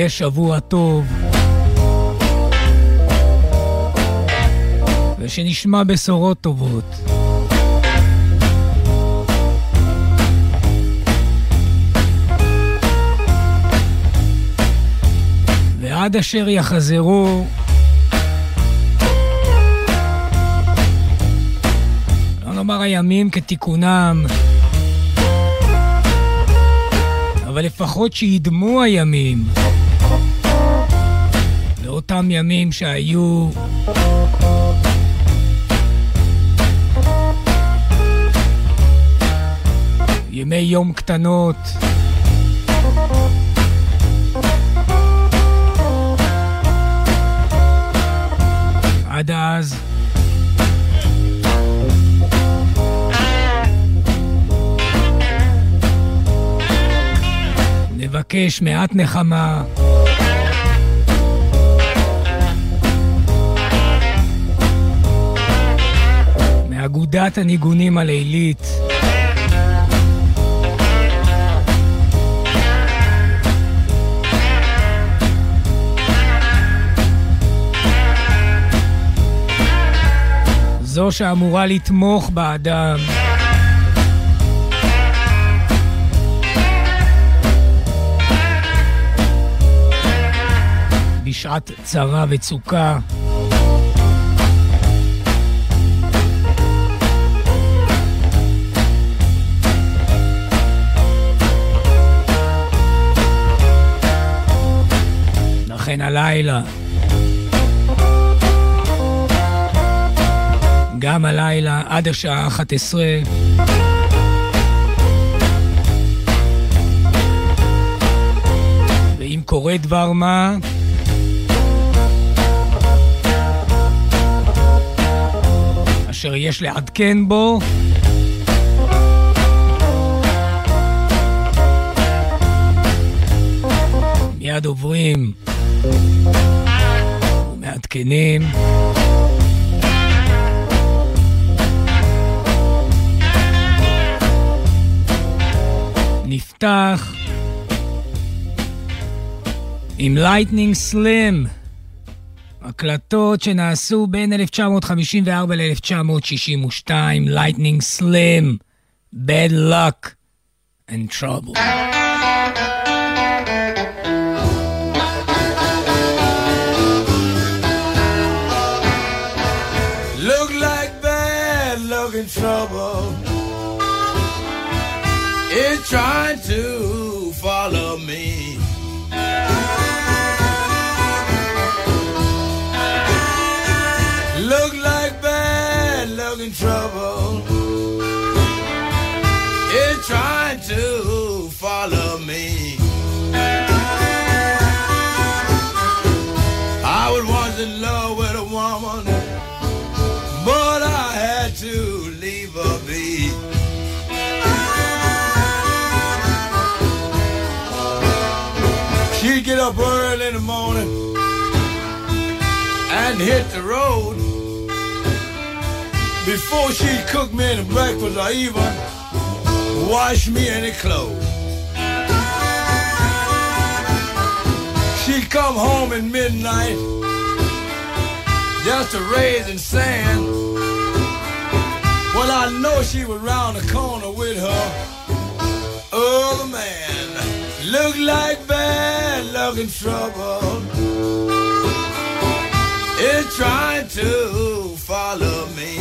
ושיהיה שבוע טוב. ושנשמע בשורות טובות. ועד אשר יחזרו, לא נאמר הימים כתיקונם, אבל לפחות שידמו הימים לאותם ימים שהיו ימי יום קטנות. עד אז... נבקש מעט נחמה. מאגודת הניגונים הלילית. זו שאמורה לתמוך באדם. בשעת צרה וצוקה. לכן הלילה גם הלילה עד השעה 11. ואם קורה דבר מה, אשר יש לעדכן בו, מיד עוברים ומעדכנים. נפתח עם לייטנינג סלים, הקלטות שנעשו בין 1954 ל-1962, לייטנינג סלים, bad luck and trouble. Me. I was once in love with a woman, but I had to leave her be. She'd get up early in the morning and hit the road. Before she'd cook me any breakfast or even wash me any clothes. She'd come home at midnight just to raise and sand. Well, I know she was round the corner with her other man. Look like bad luck and trouble. It's trying to follow me.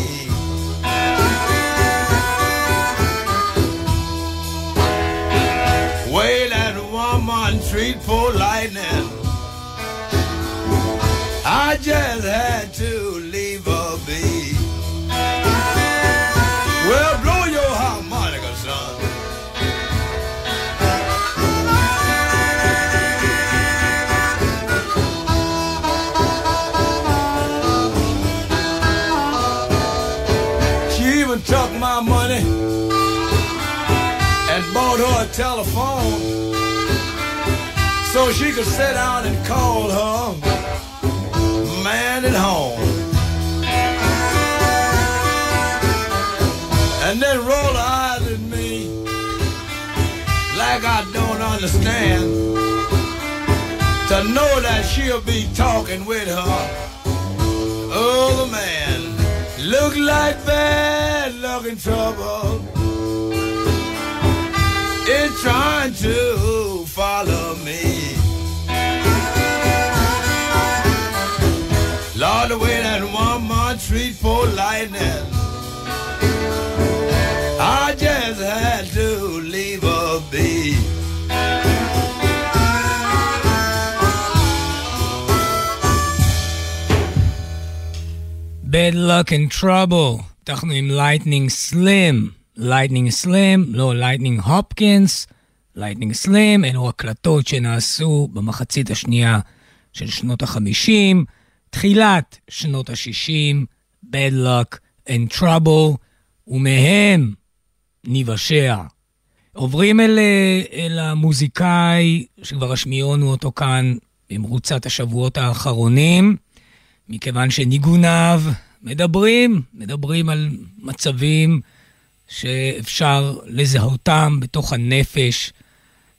Way that woman treat poor lightning. I just had to leave her be. Well, blow your harmonica, son. She even took my money and bought her a telephone so she could sit down and call her man at home. And then roll eyes at me like I don't understand. to know that she'll be talking with her other man. Look like bad luck and trouble. It's trying to follow me. The way that one month treat for lightning. I just had to leave her be. Bad luck and trouble. פתחנו עם לייטנינג סלים. לייטנינג סלים, לא לייטנינג הופקינס. לייטנינג סלים, אלו הקלטות שנעשו במחצית השנייה של שנות ה-50, תחילת שנות ה-60, Bad luck and trouble, ומהם ניוושע. עוברים אל, אל המוזיקאי שכבר השמיעונו אותו כאן במרוצת השבועות האחרונים. מכיוון שניגוניו מדברים, מדברים על מצבים שאפשר לזהותם בתוך הנפש,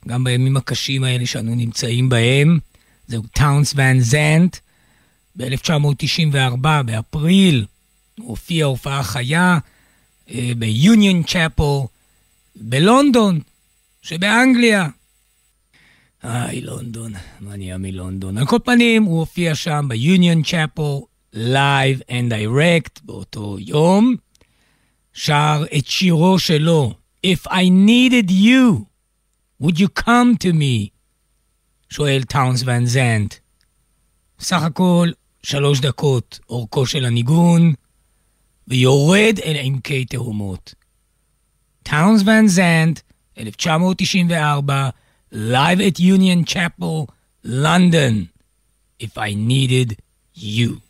גם בימים הקשים האלה שאנו נמצאים בהם. זהו טאונס ואן זנט. ב-1994, באפריל, הופיע הופעה חיה אה, ביוניון צ'אפל בלונדון, שבאנגליה. היי, לונדון, מה נהיה מלונדון? על כל פנים, הוא הופיע שם ביוניון צ'אפל, live and direct, באותו יום. שר את שירו שלו, If I needed you, would you come to me? שואל טאונס ון זנט. סך הכל שלוש דקות אורכו של הניגון, ויורד אל עמקי תהומות. טאונס ון זנט, 1994, live at Union Chapel, London, if I needed you.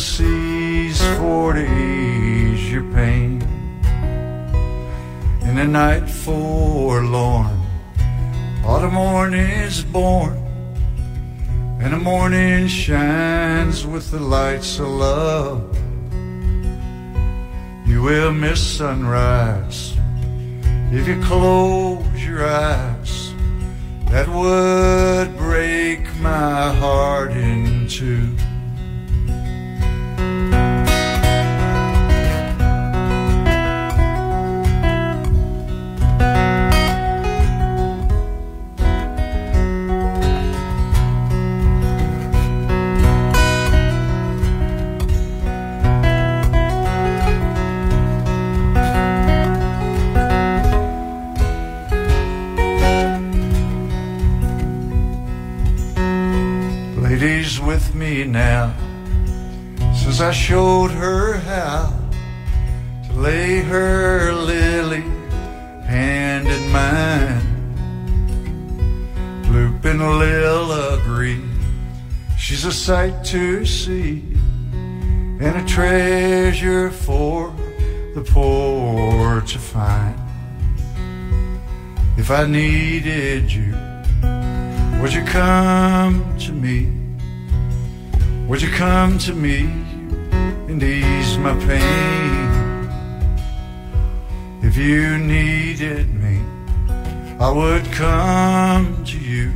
The seas for to ease your pain. In a night forlorn, Autumn morning is born, and the morning shines with the lights of love. You will miss sunrise if you close your eyes. That would break my heart in two. Now, since I showed her how to lay her lily hand in mine. Loop and Lil agree, she's a sight to see and a treasure for the poor to find. If I needed you, would you come to me? Would you come to me and ease my pain? If you needed me, I would come to you.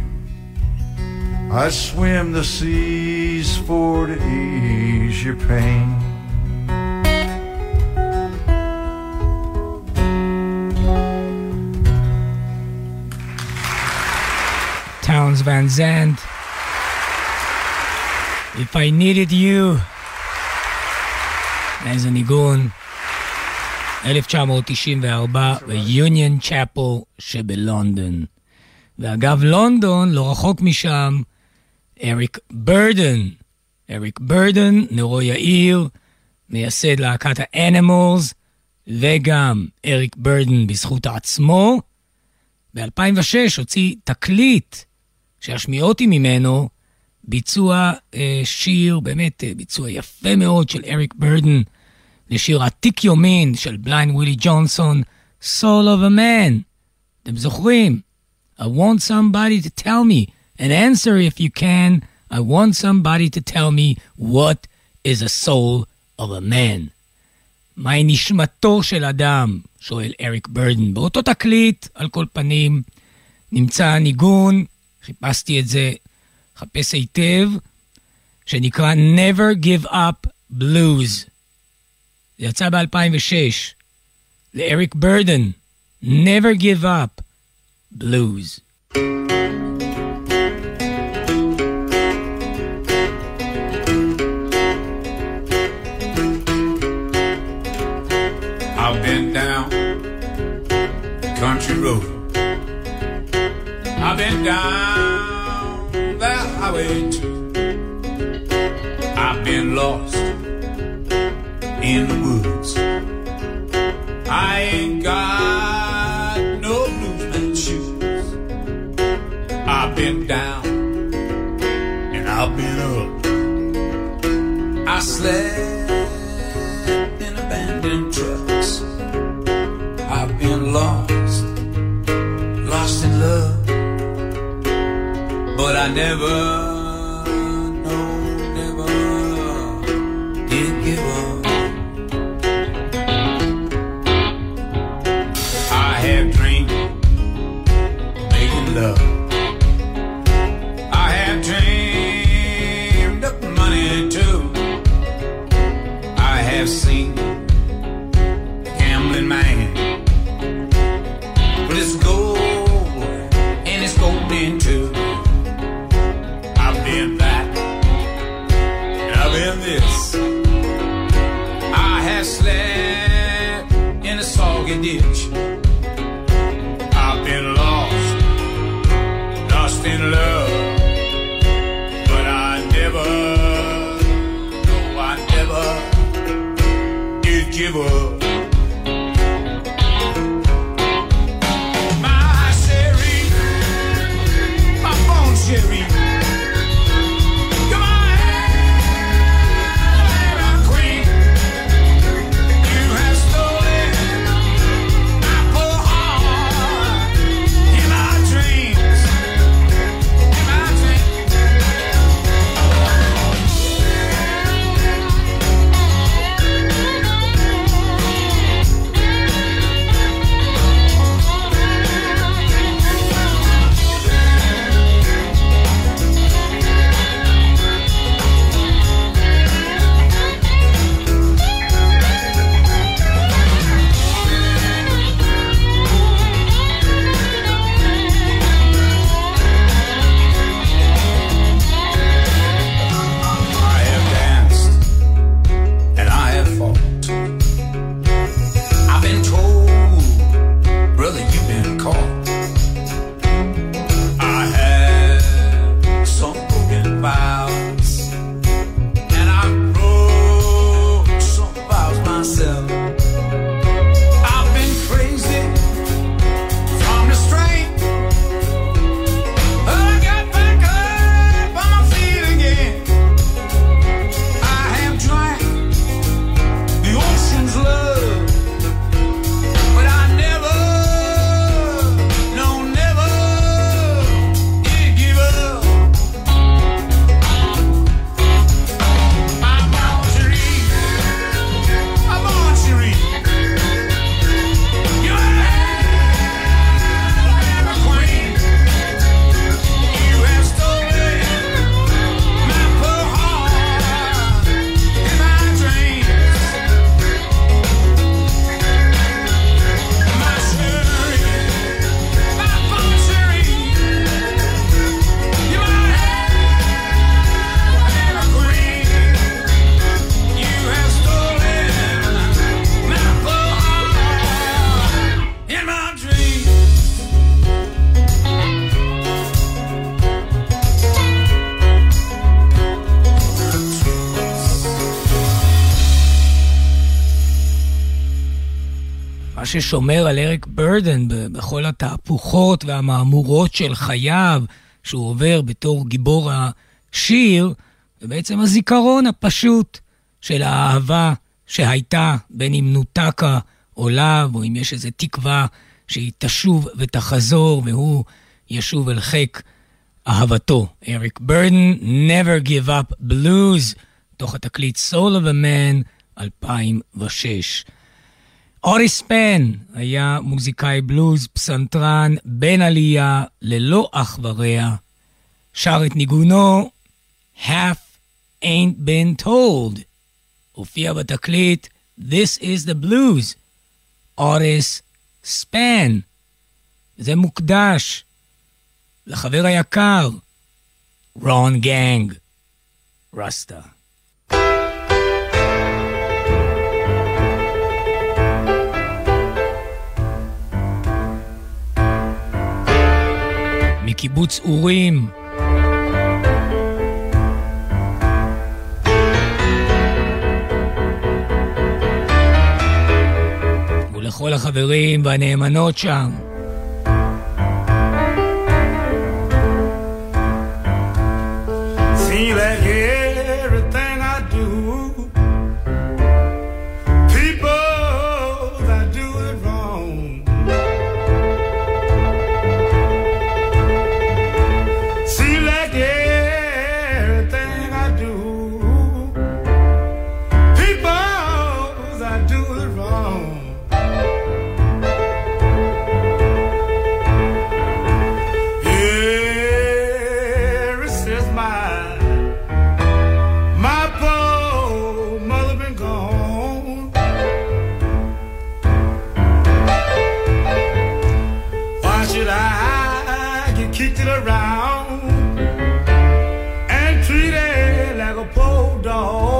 I'd swim the seas for to ease your pain. Towns Van Zandt. If I needed you. איזה ניגון. 1994 ביוניון צ'אפל שבלונדון. ואגב, לונדון, לא רחוק משם, אריק ברדן. אריק ברדן, נרו יאיר, מייסד להקת האנימולס, וגם אריק ברדן בזכות עצמו. ב-2006 הוציא תקליט שהשמיעותי ממנו, ביצוע אה, שיר, באמת אה, ביצוע יפה מאוד של אריק ברדן, לשיר עתיק יומין של בליין ווילי ג'ונסון, Soul of a Man. אתם זוכרים? I want somebody to tell me, an answer if you can. I want somebody to tell me what is a soul of a man. מהי נשמתו של אדם? שואל אריק ברדן. באותו תקליט, על כל פנים, נמצא הניגון, חיפשתי את זה, חפש היטב, שנקרא Never Give Up Blues. זה יצא ב-2006, לאריק ברדן, Never Give Up Blues. I've been down country road. I've been down I've been lost in the woods. I ain't got no bluesman shoes. I've been down and I've been up. I slept but I never, no, never did give up. I have dreamed making love. I have dreamed of money too. I have seen ששומר על אריק ברדן בכל התהפוכות והמהמורות של חייו, שהוא עובר בתור גיבור השיר, ובעצם הזיכרון הפשוט של האהבה שהייתה, בין אם נותקה או לאו, או אם יש איזו תקווה שהיא תשוב ותחזור, והוא ישוב אל חיק אהבתו. אריק ברדן, Never Give Up Blues, תוך התקליט Soul of a Man, 2006. אורי ספן היה מוזיקאי בלוז, פסנתרן, בן עלייה, ללא אח ורע. שר את ניגונו Half Ain't Been Told. הופיע בתקליט This is the Blues. אוריס ספן. זה מוקדש לחבר היקר, רון גנג, רסטה. מקיבוץ אורים. ולכל החברים והנאמנות שם. take my trouble, a.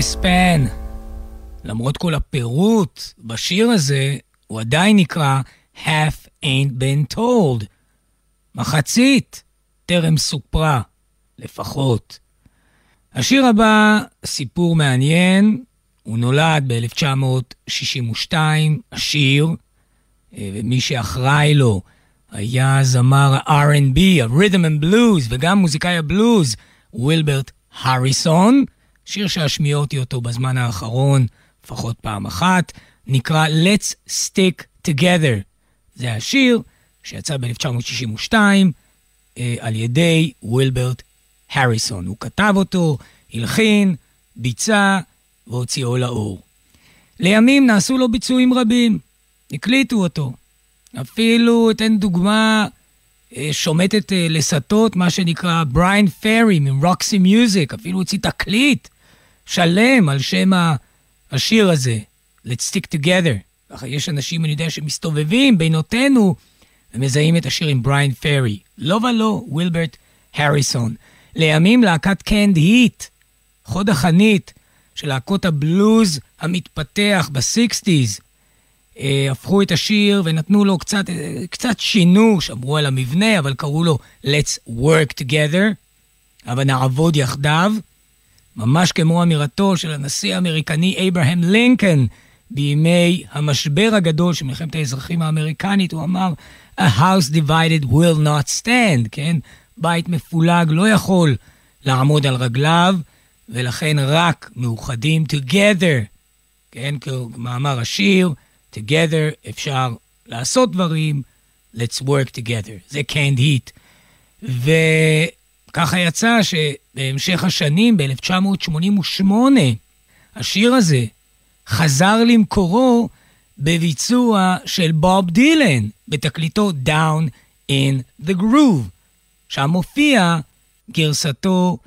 הורס פן. למרות כל הפירוט בשיר הזה, הוא עדיין נקרא Half Ain't Been Told. מחצית טרם סופרה, לפחות. השיר הבא, סיפור מעניין, הוא נולד ב-1962, השיר, אה, ומי שאחראי לו היה זמר ה-R&B, ה-Rhythm and Blues, וגם מוזיקאי הבלוז, ווילברט הריסון, שיר שאשמיעותי אותו בזמן האחרון, לפחות פעם אחת, נקרא Let's Stick Together. זה השיר שיצא ב-1962 אה, על ידי ווילברט הריסון. הוא כתב אותו, הלחין, ביצע והוציאו לאור. לימים נעשו לו ביצועים רבים, הקליטו אותו. אפילו, אתן דוגמה, אה, שומטת אה, לסטות, מה שנקרא בריין פרי מרוקסי מיוזיק, אפילו הוציא תקליט שלם על שם השיר הזה, Let's Stick Together. ככה יש אנשים, אני יודע, שמסתובבים בינותינו ומזהים את השיר עם בריין פרי. לא ולא, ווילברט הריסון. לימים להקת קנד היט, חוד החנית של להקות הבלוז המתפתח ב sixties, אה, הפכו את השיר ונתנו לו קצת, אה, קצת שינו, שמרו על המבנה, אבל קראו לו Let's Work Together, אבל נעבוד יחדיו, ממש כמו אמירתו של הנשיא האמריקני אברהם לינקן בימי המשבר הגדול של מלחמת האזרחים האמריקנית, הוא אמר, A house divided will not stand, כן? בית מפולג לא יכול לעמוד על רגליו, ולכן רק מאוחדים together, כן? כמאמר השיר, together אפשר לעשות דברים, let's work together. זה canned heat. וככה יצא שבהמשך השנים, ב-1988, השיר הזה חזר למקורו בביצוע של בוב דילן, בתקליטו Down in the Groove. שם מופיע גרסתו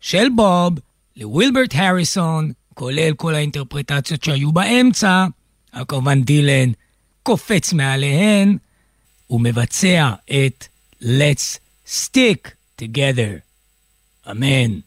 של בוב לווילברט הריסון, כולל כל האינטרפרטציות שהיו באמצע, אבל כמובן דילן קופץ מעליהן ומבצע את Let's Stick Together. אמן.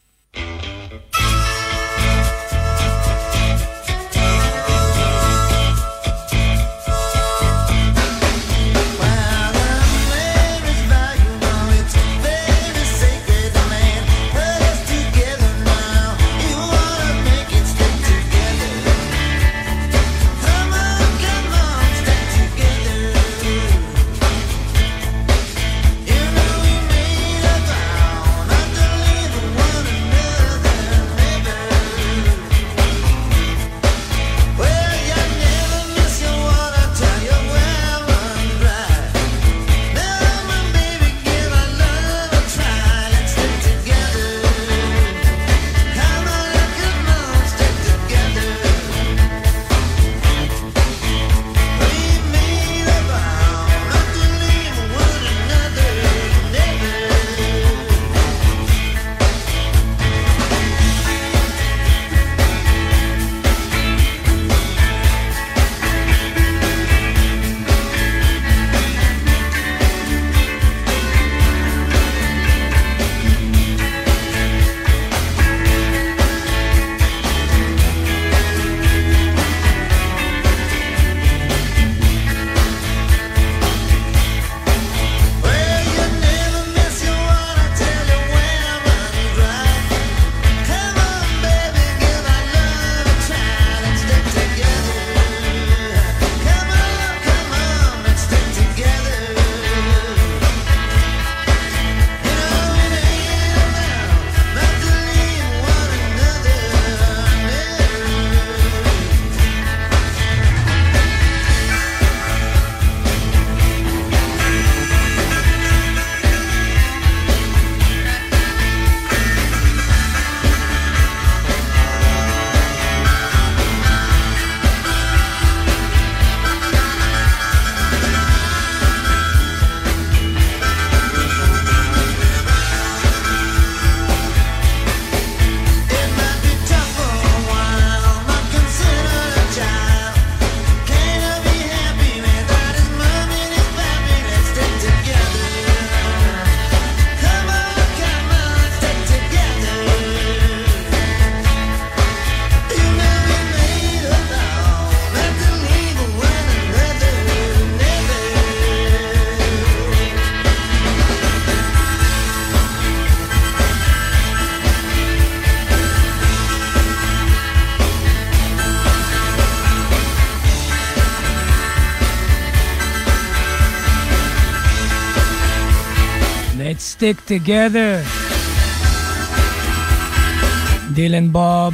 Stick together. דילן בוב.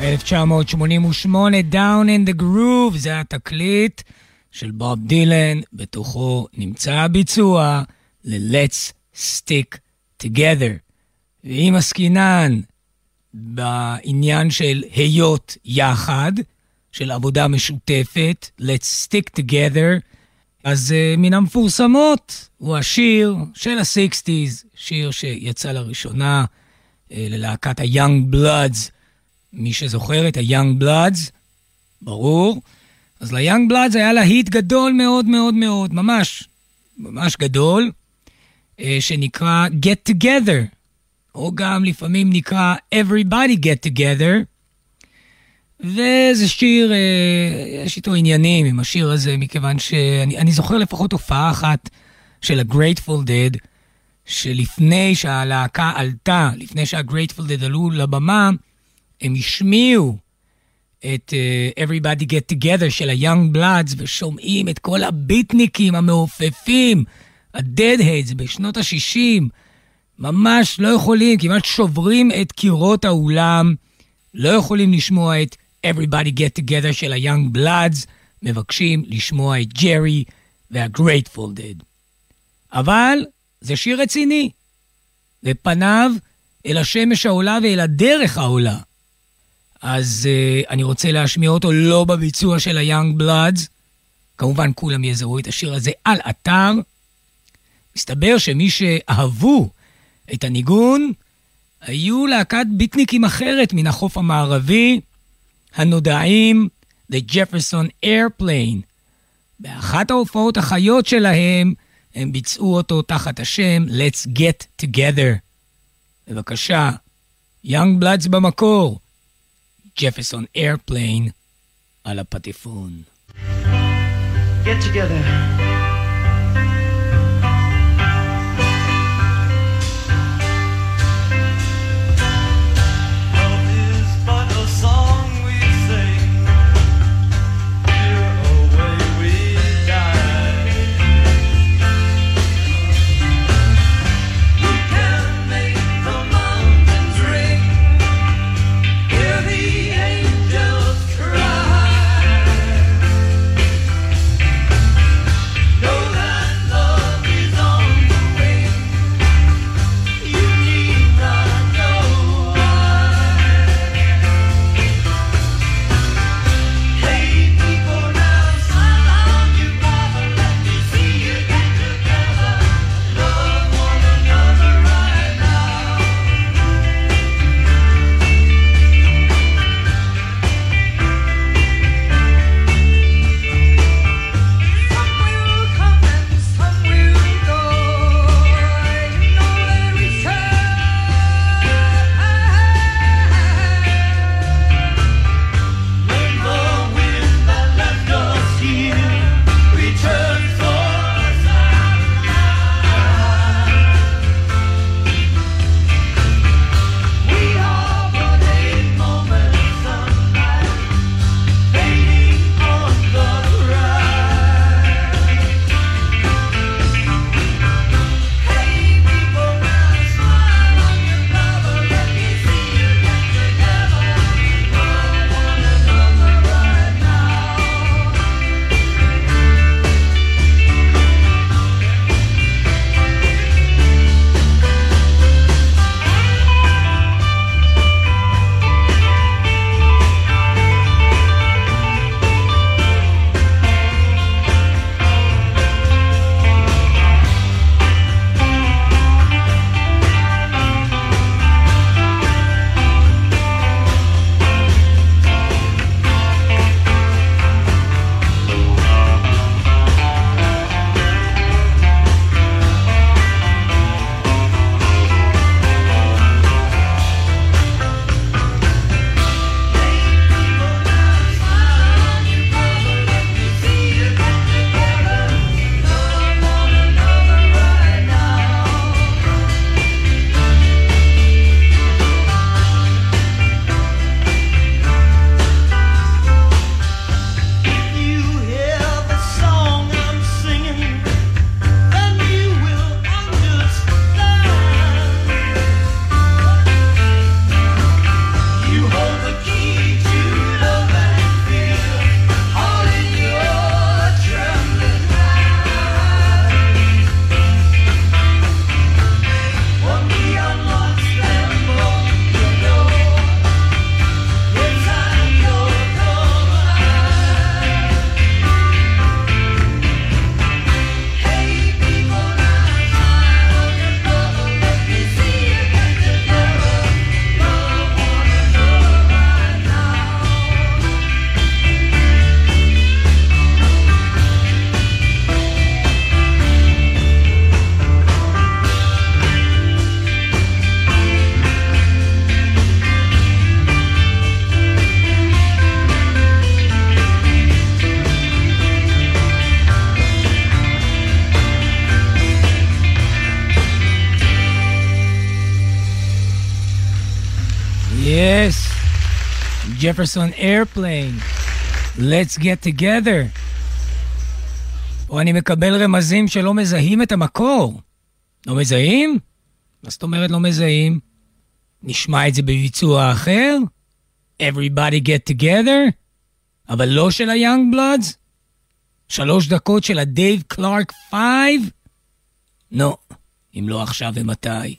1988, Down in the Groove, זה התקליט של בוב דילן, בתוכו נמצא הביצוע ל-Let's Stick Together. ואם עסקינן בעניין של היות יחד, של עבודה משותפת, Let's Stick Together, אז uh, מן המפורסמות הוא השיר של ה-60's, שיר שיצא לראשונה uh, ללהקת ה-Young Bloods. מי שזוכר את ה-Young Bloods, ברור. אז ל-Young Bloods היה להיט גדול מאוד מאוד מאוד, ממש, ממש גדול, uh, שנקרא Get Together, או גם לפעמים נקרא Everybody Get Together. וזה שיר, אה, יש איתו עניינים עם השיר הזה, מכיוון שאני זוכר לפחות הופעה אחת של ה-Grateful Dead, שלפני שהלהקה עלתה, לפני שה-Grateful Dead עלו לבמה, הם השמיעו את uh, Everybody Get Together של ה-Young Bloods, ושומעים את כל הביטניקים המעופפים, ה-Deadheads בשנות ה-60, ממש לא יכולים, כמעט שוברים את קירות האולם, לא יכולים לשמוע את Everybody Get Together של ה-Young Bloods, מבקשים לשמוע את ג'רי וה-Grateful Dead. אבל זה שיר רציני, ופניו אל השמש העולה ואל הדרך העולה. אז uh, אני רוצה להשמיע אותו לא בביצוע של ה-Young Bloods, כמובן כולם יזהו את השיר הזה על אתר. מסתבר שמי שאהבו את הניגון היו להקת ביטניקים אחרת מן החוף המערבי, הנודעים The Jefferson Airplane. באחת ההופעות החיות שלהם הם ביצעו אותו תחת השם Let's Get Together. בבקשה, Young Bloods במקור, Jefferson Airplane על הפטיפון. Get together. Jefferson Airplane. Let's get together. או אני מקבל רמזים שלא מזהים את המקור. לא מזהים? מה זאת אומרת לא מזהים? נשמע את זה בביצוע אחר? Everybody get together? אבל לא של ה-young bloods? שלוש דקות של ה-Dave Clark 5? לא, אם לא עכשיו ומתי.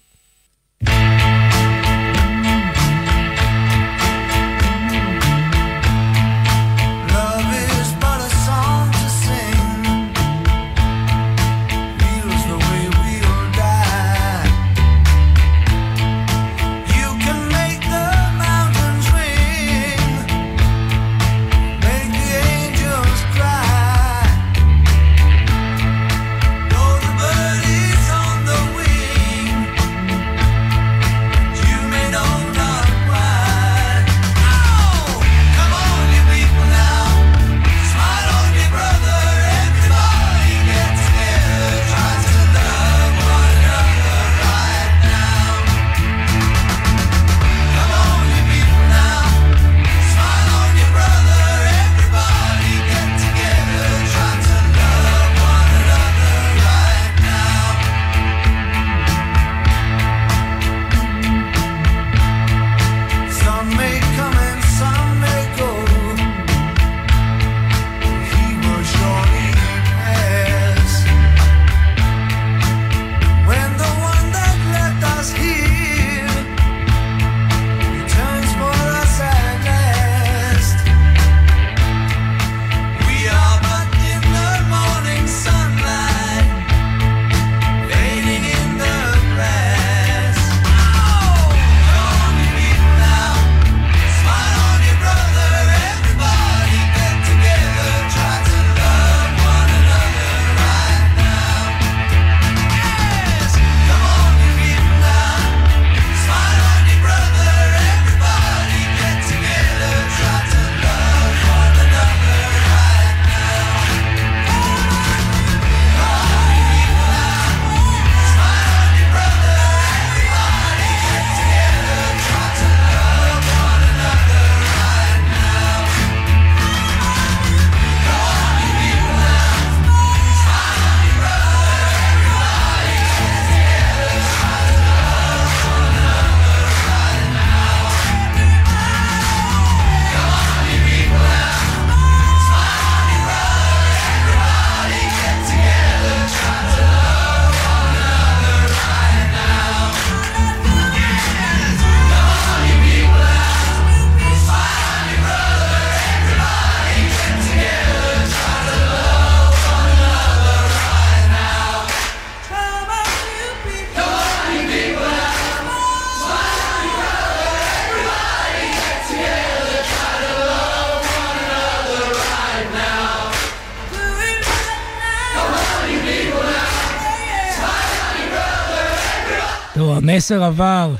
המסר עבר.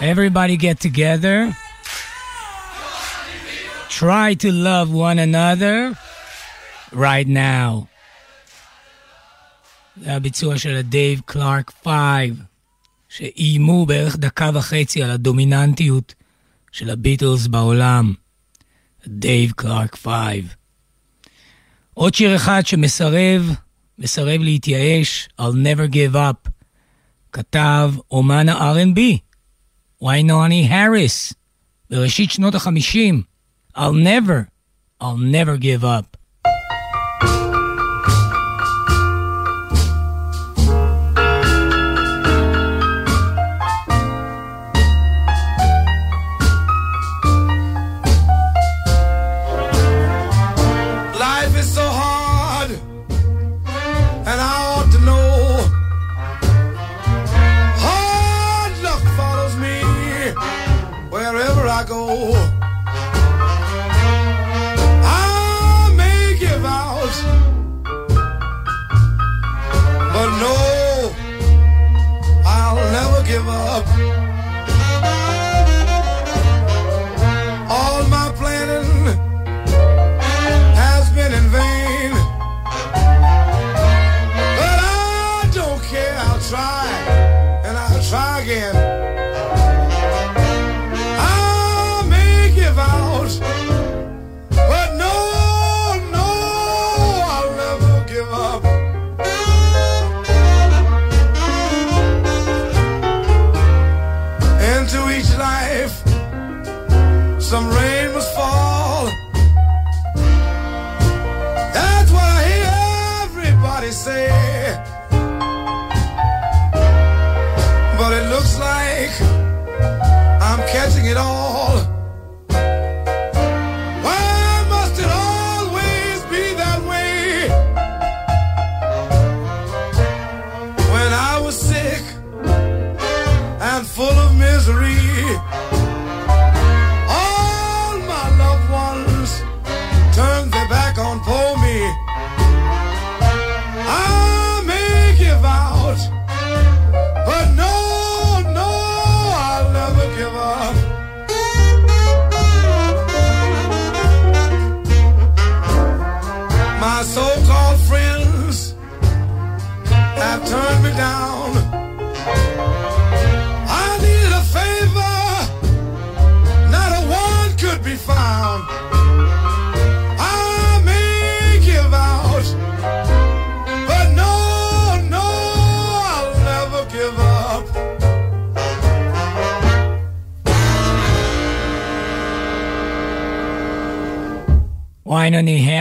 Everybody get together. Try to love one another right now. זה הביצוע של הדייב קלארק 5, שאיימו בערך דקה וחצי על הדומיננטיות של הביטלס בעולם. דייב קלארק 5. עוד שיר אחד שמסרב מסרב להתייאש, I'll never give up. כתב אומן ה-R&B, ויינוני האריס, בראשית שנות ה-50. I'll never, I'll never give up.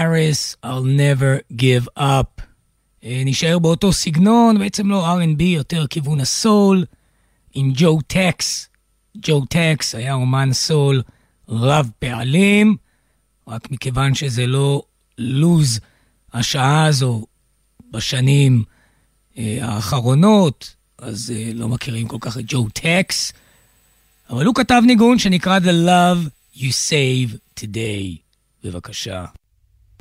Paris, I'll never give up. אה, נשאר באותו סגנון, בעצם לא R&B, יותר כיוון הסול, עם ג'ו טקס. ג'ו טקס היה אומן סול רב פעלים, רק מכיוון שזה לא לוז השעה הזו בשנים אה, האחרונות, אז אה, לא מכירים כל כך את ג'ו טקס, אבל הוא כתב ניגון שנקרא The Love You Save Today. בבקשה.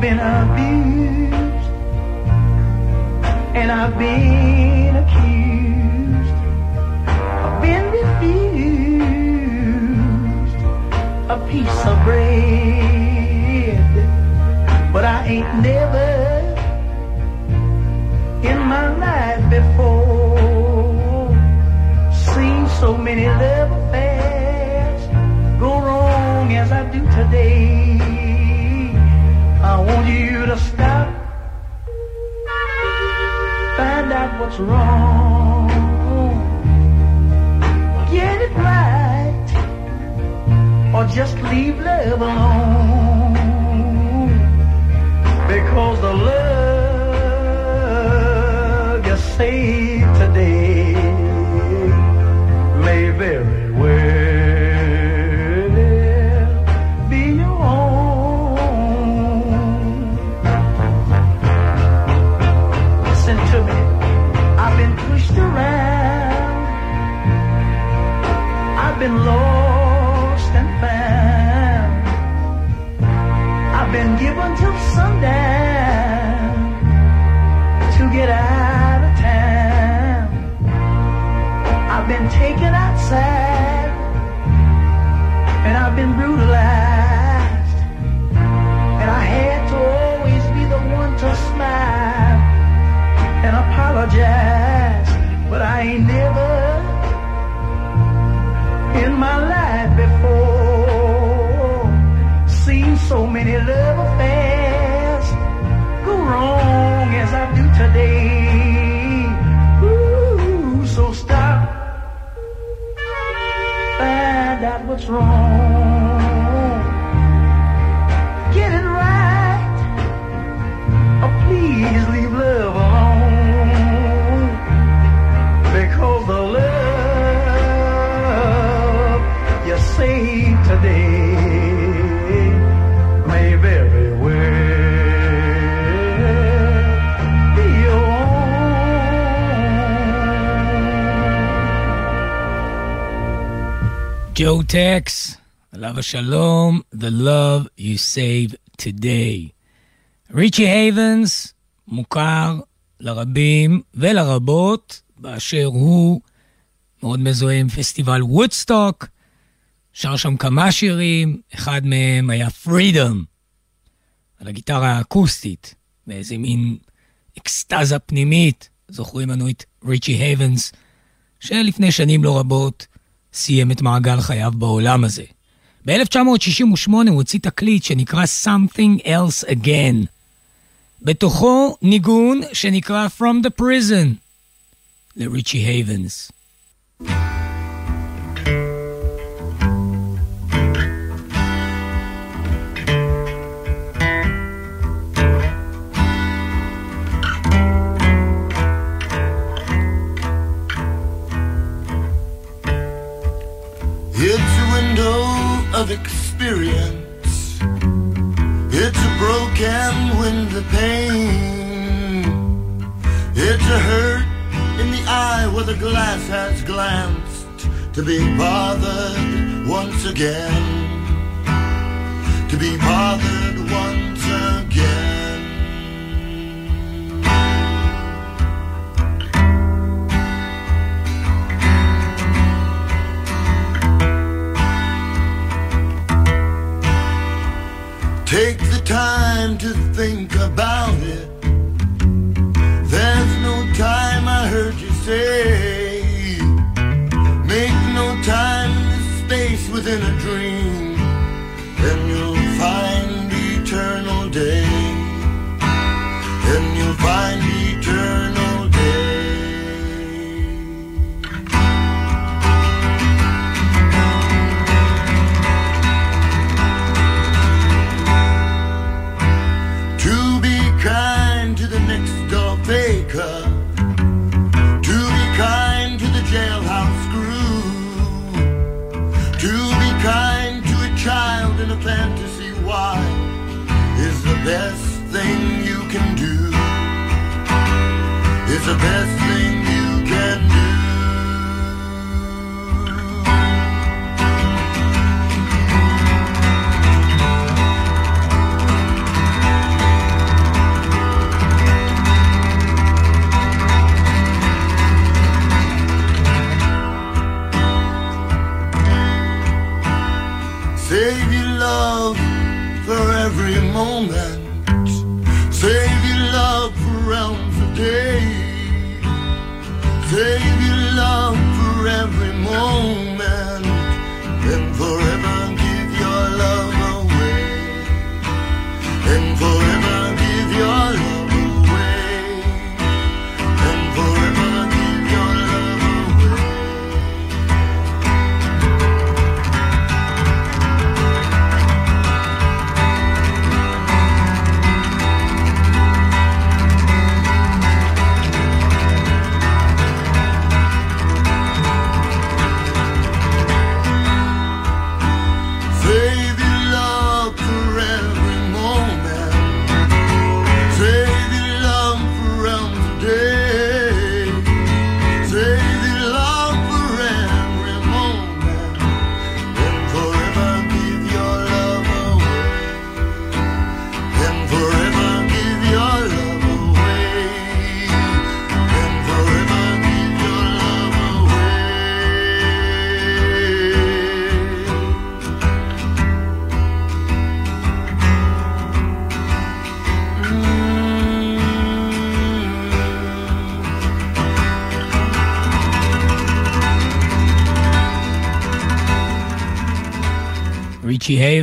I've been abused and I've been accused. I've been refused a piece of bread, but I ain't never. what's wrong. Get it right, or just leave love alone. Because the love you say ג'ו טקס, עליו השלום, The Love You Save Today. ריצ'י הייבנס מוכר לרבים ולרבות באשר הוא מאוד מזוהה עם פסטיבל וודסטוק, שר שם כמה שירים, אחד מהם היה Freedom, על הגיטרה האקוסטית, באיזה מין אקסטזה פנימית, זוכרים לנו את ריצ'י הייבנס, שלפני שנים לא רבות סיים את מעגל חייו בעולם הזה. ב-1968 הוא הוציא תקליט שנקרא Something Else Again. בתוכו ניגון שנקרא From the Prison לריצ'י הייבנס. It's of experience. It's a broken window pane. It's a hurt in the eye where the glass has glanced to be bothered once again. To be bothered once again. About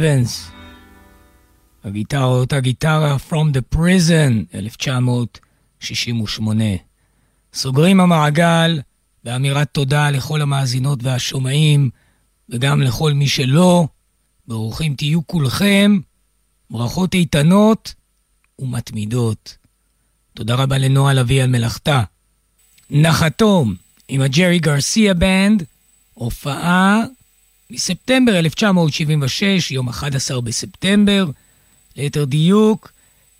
הייבנס. הגיטרה אותה גיטרה From the Prison, 1968. סוגרים המעגל באמירת תודה לכל המאזינות והשומעים, וגם לכל מי שלא. ברוכים תהיו כולכם, ברכות איתנות ומתמידות. תודה רבה לנועה לביא על מלאכתה. נחתום עם הג'רי גרסיה בנד, הופעה מספטמבר 1976, יום 11 בספטמבר, ליתר דיוק,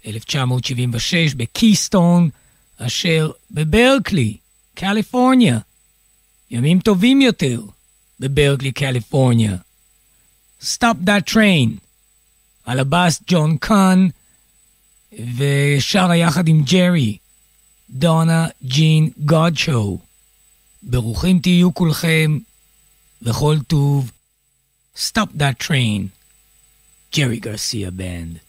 1976 בקיסטון, אשר בברקלי, קליפורניה. ימים טובים יותר בברקלי, קליפורניה. Stop That Train, על הבאס ג'ון קאן, ושרה יחד עם ג'רי, דונה ג'ין גודשו. ברוכים תהיו כולכם, וכל טוב. Stop that train, Jerry Garcia Band.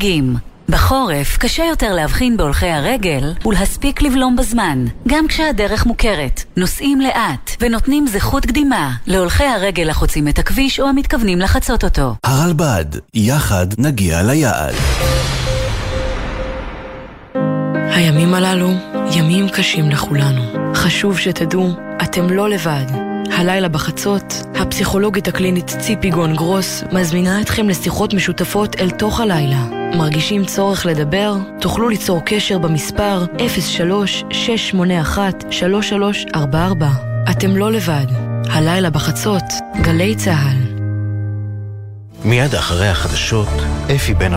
נהגים בחורף קשה יותר להבחין בהולכי הרגל ולהספיק לבלום בזמן, גם כשהדרך מוכרת. נוסעים לאט ונותנים זכות קדימה להולכי הרגל החוצים את הכביש או המתכוונים לחצות אותו. הרלב"ד, יחד נגיע ליעד. הימים הללו ימים קשים לכולנו. חשוב שתדעו, אתם לא לבד. הלילה בחצות, הפסיכולוגית הקלינית ציפי גון גרוס מזמינה אתכם לשיחות משותפות אל תוך הלילה. מרגישים צורך לדבר? תוכלו ליצור קשר במספר 03-681-3344. אתם לא לבד. הלילה בחצות, גלי צה"ל. מיד אחרי החדשות, אפי בן